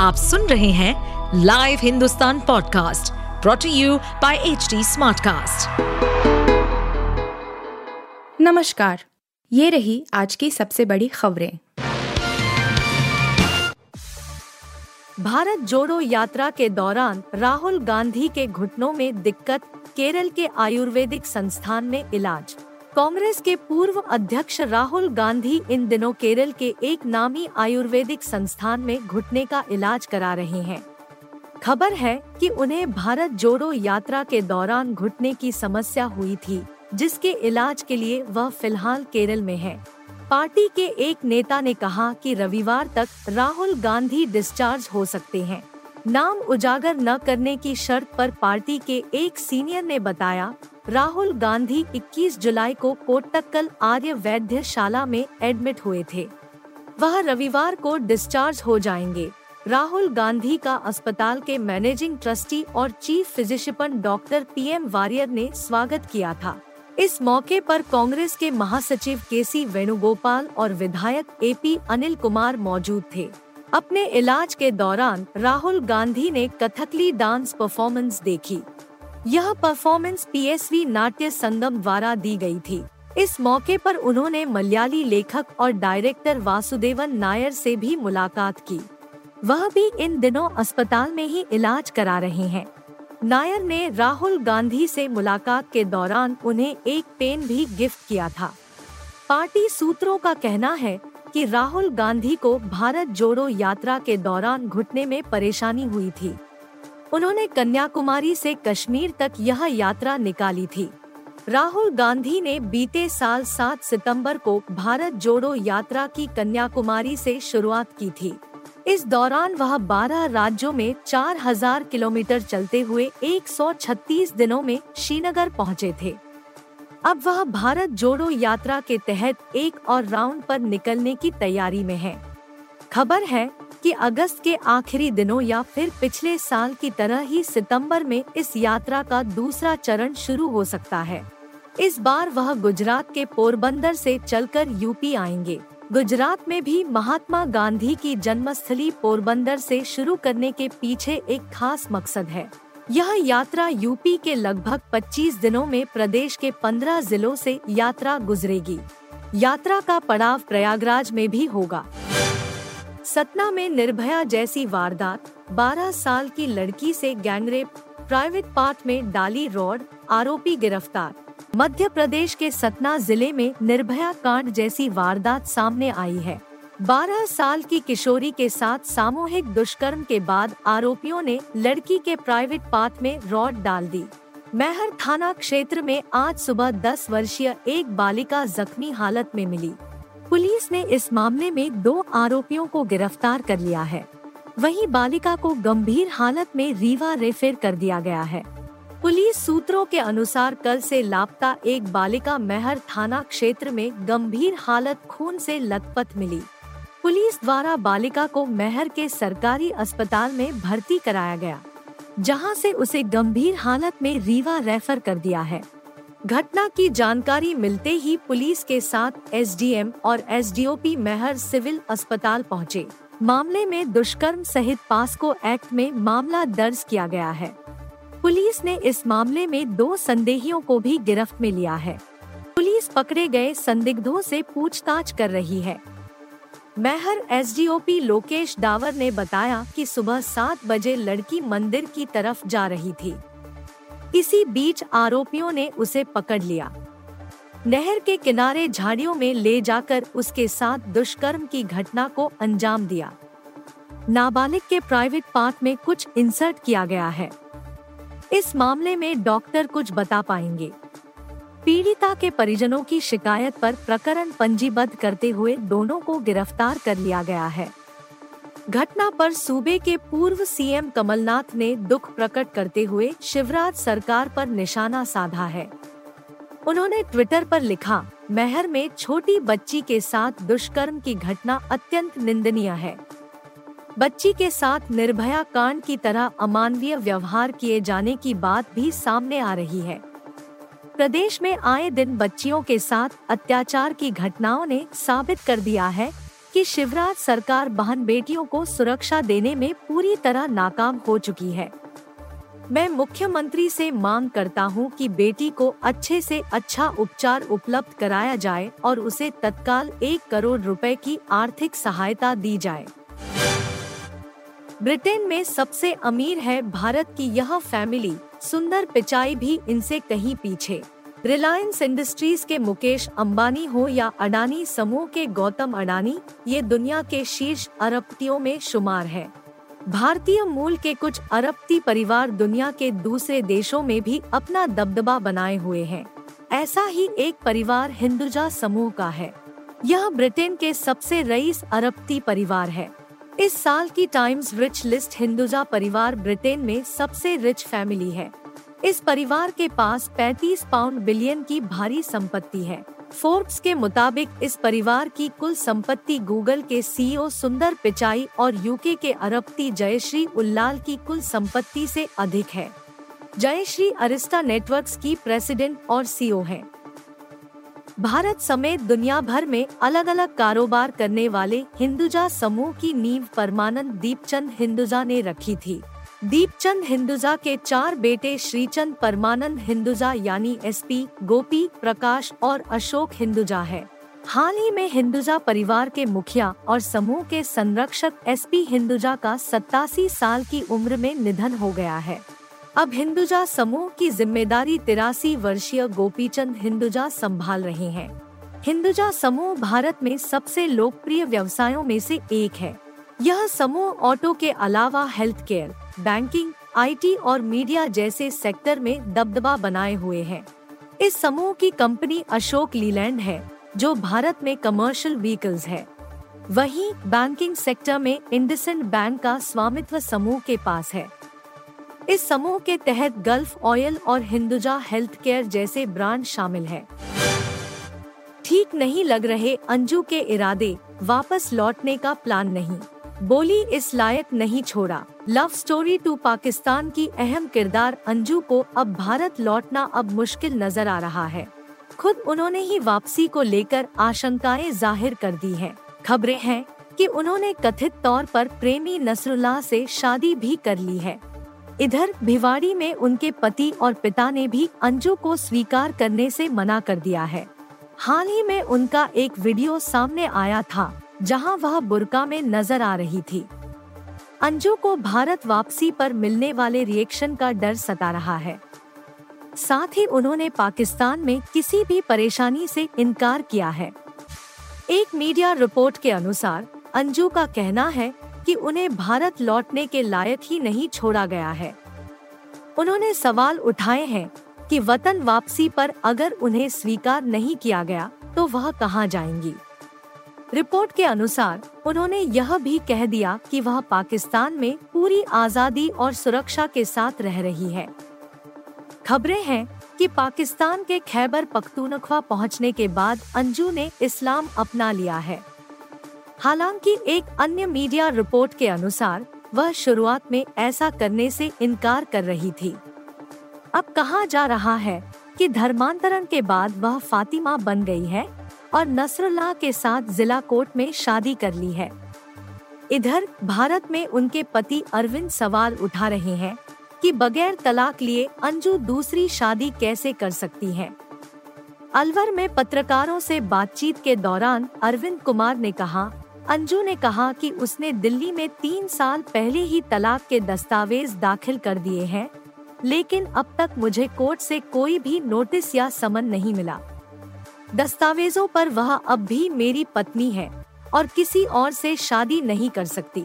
आप सुन रहे हैं live Hindustan podcast brought to you by H Smartcast. नमस्कार, ये रही आज की सबसे बड़ी खबरें भारत जोड़ो यात्रा के दौरान राहुल गांधी के घुटनों में दिक्कत, केरल के आयुर्वेदिक संस्थान में इलाज कांग्रेस के पूर्व अध्यक्ष राहुल गांधी इन दिनों केरल के एक नामी आयुर्वेदिक संस्थान में घुटने का इलाज करा रहे हैं। खबर है कि उन्हें भारत जोड़ो यात्रा के दौरान घुटने की समस्या हुई थी, जिसके इलाज के लिए वह फ़िलहाल केरल में है। पार्टी के एक नेता ने कहा कि रविवार तक राहुल गांधी डिस्चार्ज हो सकते हैं। नाम उजागर न करने की शर्त पर पार्टी के एक सीनियर ने बताया राहुल गांधी 21 जुलाई को कोट्टक्कल आर्य वैद्य शाला में एडमिट हुए थे। वह रविवार को डिस्चार्ज हो जाएँगे। राहुल गांधी का अस्पताल के मैनेजिंग ट्रस्टी और chief physician doctor PM Warrier ने स्वागत किया था। इस मौके पर कांग्रेस के महासचिव के सी वेणुगोपाल और विधायक एपी अनिल कुमार मौजूद थे। अपने इलाज के दौरान राहुल गांधी ने कथकली डांस परफॉर्मेंस देखी। यह परफॉर्मेंस पीएसवी नाट्य संगम द्वारा दी गई थी। इस मौके पर उन्होंने मलयाली लेखक और डायरेक्टर वासुदेवन नायर से भी मुलाकात की। वह भी इन दिनों अस्पताल में ही इलाज करा रहे हैं। नायर ने राहुल गांधी से मुलाकात के दौरान उन्हें एक पेन भी गिफ्ट किया था। पार्टी सूत्रों का कहना है कि राहुल गांधी को भारत जोड़ो यात्रा के दौरान घुटने में परेशानी हुई थी। उन्होंने कन्याकुमारी से कश्मीर तक यह यात्रा निकाली थी। राहुल गांधी ने बीते साल 7 सितंबर को भारत जोड़ो यात्रा की कन्याकुमारी से शुरुआत की थी। इस दौरान वह 12 राज्यों में 4000 किलोमीटर चलते हुए 136 दिनों में श्रीनगर पहुँचे थे। अब वह भारत जोड़ो यात्रा के तहत एक और राउंड पर निकलने की तैयारी में है। खबर है कि अगस्त के आखिरी दिनों या फिर पिछले साल की तरह ही सितंबर में इस यात्रा का दूसरा चरण शुरू हो सकता है। इस बार वह गुजरात के पोरबंदर से चलकर यूपी आएँगे। गुजरात में भी महात्मा गांधी की जन्मस्थली पोरबंदर से शुरू करने के पीछे एक खास मकसद है। यह यात्रा यूपी के लगभग 25 दिनों में प्रदेश के 15 जिलों से यात्रा गुजरेगी। यात्रा का पड़ाव प्रयागराज में भी होगा। सतना में निर्भया जैसी वारदात 12 साल की लड़की से गैंगरेप, प्राइवेट पार्ट में डाली रॉड, आरोपी गिरफ़्तार। मध्य प्रदेश के सतना ज़िले में निर्भया कांड जैसी वारदात सामने आई है। 12 साल की किशोरी के साथ सामूहिक दुष्कर्म के बाद आरोपियों ने लड़की के प्राइवेट पार्ट में रॉड डाल दी। महर थाना क्षेत्र में आज सुबह 10 वर्षीय एक बालिका जख्मी हालत में मिली। पुलिस ने इस मामले में दो आरोपियों को गिरफ़्तार कर लिया है। वहीं बालिका को गंभीर हालत में रीवा रेफर कर दिया गया है। पुलिस सूत्रों के अनुसार कल से लापता एक बालिका मेहर थाना क्षेत्र में गंभीर हालत खून से लथपथ मिली। पुलिस द्वारा बालिका को मेहर के सरकारी अस्पताल में भर्ती कराया गया, जहाँ से उसे गंभीर हालत में रीवा रेफर कर दिया है। घटना की जानकारी मिलते ही पुलिस के साथ एसडीएम और एसडीओपी मेहर सिविल अस्पताल पहुँचे। मामले में दुष्कर्म सहित पास्को एक्ट में मामला दर्ज किया गया है। पुलिस ने इस मामले में दो संदेहियों को भी गिरफ्त में लिया है। पुलिस पकड़े गए संदिग्धों से पूछताछ कर रही है। मेहर एसडीओपी लोकेश डावर ने बताया कि सुबह सात बजे लड़की मंदिर की तरफ़ जा रही थी। इसी बीच आरोपियों ने उसे पकड़ लिया। नहर के किनारे झाड़ियों में ले जाकर उसके साथ दुष्कर्म की घटना को अंजाम दिया। नाबालिग के प्राइवेट पार्ट में कुछ इंसर्ट किया गया है। इस मामले में डॉक्टर कुछ बता पाएँगे। पीड़िता के परिजनों की शिकायत पर प्रकरण पंजीबद्ध करते हुए दोनों को गिरफ़्तार कर लिया गया है। घटना पर सूबे के पूर्व सीएम कमलनाथ ने दुख प्रकट करते हुए शिवराज सरकार पर निशाना साधा है। उन्होंने ट्विटर पर लिखा, महर में छोटी बच्ची के साथ दुष्कर्म की घटना अत्यंत निंदनीय है। बच्ची के साथ निर्भया कांड की तरह अमानवीय व्यवहार किए जाने की बात भी सामने आ रही है। प्रदेश में आए दिन बच्चियों के साथ अत्याचार की घटनाओं ने साबित कर दिया है कि शिवराज सरकार बहन बेटियों को सुरक्षा देने में पूरी तरह नाकाम हो चुकी है। मैं मुख्यमंत्री से मांग करता हूँ कि बेटी को अच्छे से अच्छा उपचार उपलब्ध कराया जाए और उसे तत्काल एक करोड़ रुपए की आर्थिक सहायता दी जाए। ब्रिटेन में सबसे अमीर है भारत की यह फैमिली, सुंदर पिचाई भी इनसे कहीं पीछे। रिलायंस इंडस्ट्रीज़ के मुकेश अंबानी हो या अडानी समूह के गौतम अडानी, ये दुनिया के शीर्ष अरबपतियों में शुमार है। भारतीय मूल के कुछ अरबती परिवार दुनिया के दूसरे देशों में भी अपना दबदबा बनाए हुए हैं। ऐसा ही एक परिवार हिंदुजा समूह का है। यह ब्रिटेन के सबसे रईस अरबती परिवार है। इस साल की टाइम्स रिच लिस्ट हिंदुजा परिवार ब्रिटेन में सबसे रिच फैमिली है। इस परिवार के पास 35 पाउंड बिलियन की भारी संपत्ति है। फोर्ब्स के मुताबिक इस परिवार की कुल संपत्ति गूगल के सीईओ सुंदर पिचाई और यूके के अरबती जयश्री उल्लाल की कुल संपत्ति से अधिक है। जयश्री अरिस्टा नेटवर्क्स की प्रेसिडेंट और सीईओ हैं। भारत समेत दुनिया भर में अलग अलग कारोबार करने वाले हिंदुजा समूह की नींव परमानंद दीपचंद हिंदुजा ने रखी थी। दीपचंद हिंदुजा के चार बेटे श्रीचंद परमानंद हिंदुजा यानी एसपी, गोपी, प्रकाश और अशोक हिंदुजा है। हाल ही में हिंदुजा परिवार के मुखिया और समूह के संरक्षक एसपी हिंदुजा का सत्तासी साल की उम्र में निधन हो गया है। अब हिंदुजा समूह की ज़िम्मेदारी तिरासी वर्षीय गोपीचंद हिंदुजा संभाल रहे हैं। हिंदुजा समूह भारत में सबसे लोकप्रिय व्यवसायों में से एक है। यह समूह ऑटो के अलावा हेल्थ केयर बैंकिंग, आईटी और मीडिया जैसे सेक्टर में दबदबा बनाए हुए है। इस समूह की कंपनी अशोक लीलैंड है, जो भारत में कमर्शियल व्हीकल्स है। वहीं बैंकिंग सेक्टर में इंडसेंड बैंक का स्वामित्व समूह के पास है। इस समूह के तहत गल्फ ऑयल और हिंदुजा हेल्थ केयर जैसे ब्रांड शामिल है। ठीक नहीं लग रहे अंजू के इरादे वापस लौटने का प्लान नहीं। बोली, इस लायक नहीं छोड़ा। लव स्टोरी टू पाकिस्तान की अहम किरदार अंजू को अब भारत लौटना अब मुश्किल नज़र आ रहा है। खुद उन्होंने ही वापसी को लेकर आशंकाएँ ज़ाहिर कर दी हैं। खबरें हैं कि उन्होंने कथित तौर पर प्रेमी नसरुल्लाह से शादी भी कर ली है। इधर भिवाड़ी में उनके पति और पिता ने भी अंजू को स्वीकार करने से मना कर दिया है। हाल ही में उनका एक वीडियो सामने आया था। जहाँ वह बुरका में नज़र आ रही थी। अंजू को भारत वापसी पर मिलने वाले रिएक्शन का डर सता रहा है। साथ ही उन्होंने पाकिस्तान में किसी भी परेशानी से इनकार किया है। एक मीडिया रिपोर्ट के अनुसार, अंजू का कहना है कि उन्हें भारत लौटने के लायक ही नहीं छोड़ा गया है। उन्होंने सवाल उठाए हैं कि वतन वापसी पर अगर उन्हें स्वीकार नहीं किया गया तो वह कहाँ जाएँगी? रिपोर्ट के अनुसार, उन्होंने यह भी कह दिया कि वह पाकिस्तान में पूरी आज़ादी और सुरक्षा के साथ रह रही है। खबरें हैं कि पाकिस्तान के खैबर पख्तूनख्वा पहुँचने के बाद अंजू ने इस्लाम अपना लिया है। हालाँकि एक अन्य मीडिया रिपोर्ट के अनुसार, वह शुरुआत में ऐसा करने से इनकार कर रही थी। अब कहा जा रहा है कि धर्मांतरण के बाद वह फातिमा बन गई है। और नसरुल्लाह के साथ जिला कोर्ट में शादी कर ली है। इधर, भारत में उनके पति अरविंद सवाल उठा रहे हैं कि बगैर तलाक लिए अंजू दूसरी शादी कैसे कर सकती है। अलवर में पत्रकारों से बातचीत के दौरान अरविंद कुमार ने कहा, अंजू ने कहा कि उसने दिल्ली में तीन साल पहले ही तलाक के दस्तावेज़ दाखिल कर दिए हैं, लेकिन अब तक मुझे कोर्ट से कोई भी नोटिस या समन नहीं मिला। दस्तावेजों पर वह अब भी मेरी पत्नी है और किसी और से शादी नहीं कर सकती।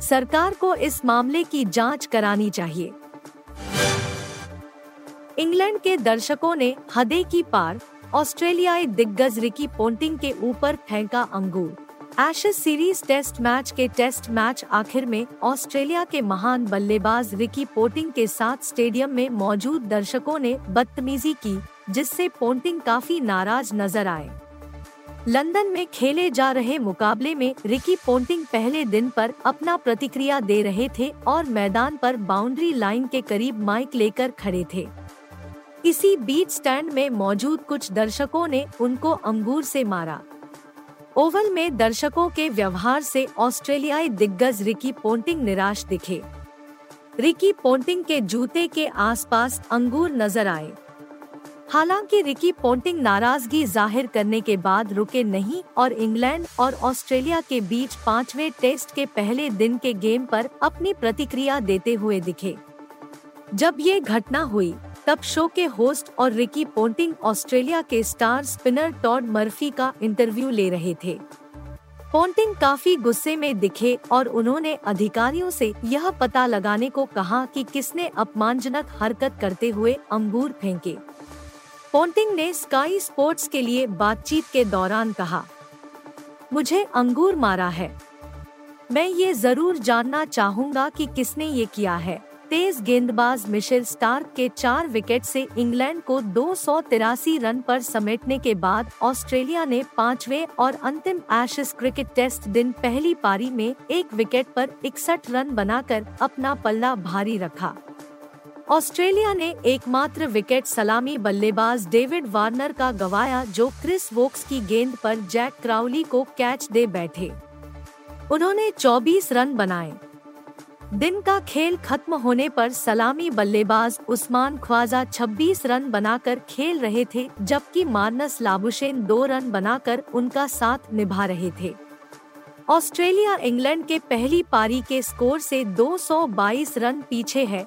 सरकार को इस मामले की जाँच करानी चाहिए। इंग्लैंड के दर्शकों ने हदे की पार ऑस्ट्रेलियाई दिग्गज रिकी पोंटिंग के ऊपर फेंका अंगूर। एशेज सीरीज़ टेस्ट मैच के टेस्ट मैच आखिर में ऑस्ट्रेलिया के महान बल्लेबाज रिकी पोटिंग के साथ स्टेडियम में मौजूद दर्शकों ने बदतमीजी की जिससे पोंटिंग काफ़ी नाराज़ नज़र आए। लंदन में खेले जा रहे मुकाबले में रिकी पोंटिंग पहले दिन पर अपना प्रतिक्रिया दे रहे थे और मैदान पर बाउंड्री लाइन के करीब माइक लेकर खड़े थे। इसी बीच स्टैंड में मौजूद कुछ दर्शकों ने उनको अंगूर से मारा। ओवल में दर्शकों के व्यवहार से ऑस्ट्रेलियाई दिग्गज रिकी पोंटिंग निराश दिखे। रिकी पोंटिंग के जूते के आसपास अंगूर नज़र आए। हालाँकि रिकी पोंटिंग नाराज़गी ज़ाहिर करने के बाद रुके नहीं और इंग्लैंड और ऑस्ट्रेलिया के बीच पाँचवें टेस्ट के पहले दिन के गेम पर अपनी प्रतिक्रिया देते हुए दिखे। जब ये घटना हुई, तब शो के होस्ट और रिकी पोंटिंग ऑस्ट्रेलिया के स्टार स्पिनर टॉड मर्फी का इंटरव्यू ले रहे थे। पोंटिंग काफ़ी गुस्से में दिखे और उन्होंने अधिकारियों से यह पता लगाने को कहा कि किसने अपमानजनक हरकत करते हुए अंगूर फेंके। पोंटिंग ने स्काई स्पोर्ट्स के लिए बातचीत के दौरान कहा, मुझे अंगूर मारा है। मैं ये ज़रूर जानना चाहूँगा कि किसने ये किया है। तेज गेंदबाज मिशेल स्टार्क के चार विकेट से इंग्लैंड को दो सौ तिरासी रन पर समेटने के बाद ऑस्ट्रेलिया ने पांचवे और अंतिम एशेज क्रिकेट टेस्ट दिन पहली पारी में एक विकेट पर इकसठ रन बनाकर अपना पल्ला भारी रखा। ऑस्ट्रेलिया ने एकमात्र विकेट सलामी बल्लेबाज डेविड वार्नर का गवाया, जो क्रिस वोक्स की गेंद पर जैक क्राउली को कैच दे बैठे। उन्होंने 24 रन बनाए। दिन का खेल खत्म होने पर सलामी बल्लेबाज उस्मान ख्वाजा 26 रन बनाकर खेल रहे थे, जबकि मार्नस लाबुशेन दो रन बनाकर उनका साथ निभा रहे थे। ऑस्ट्रेलिया इंग्लैंड के पहली पारी के स्कोर से 222 रन पीछे है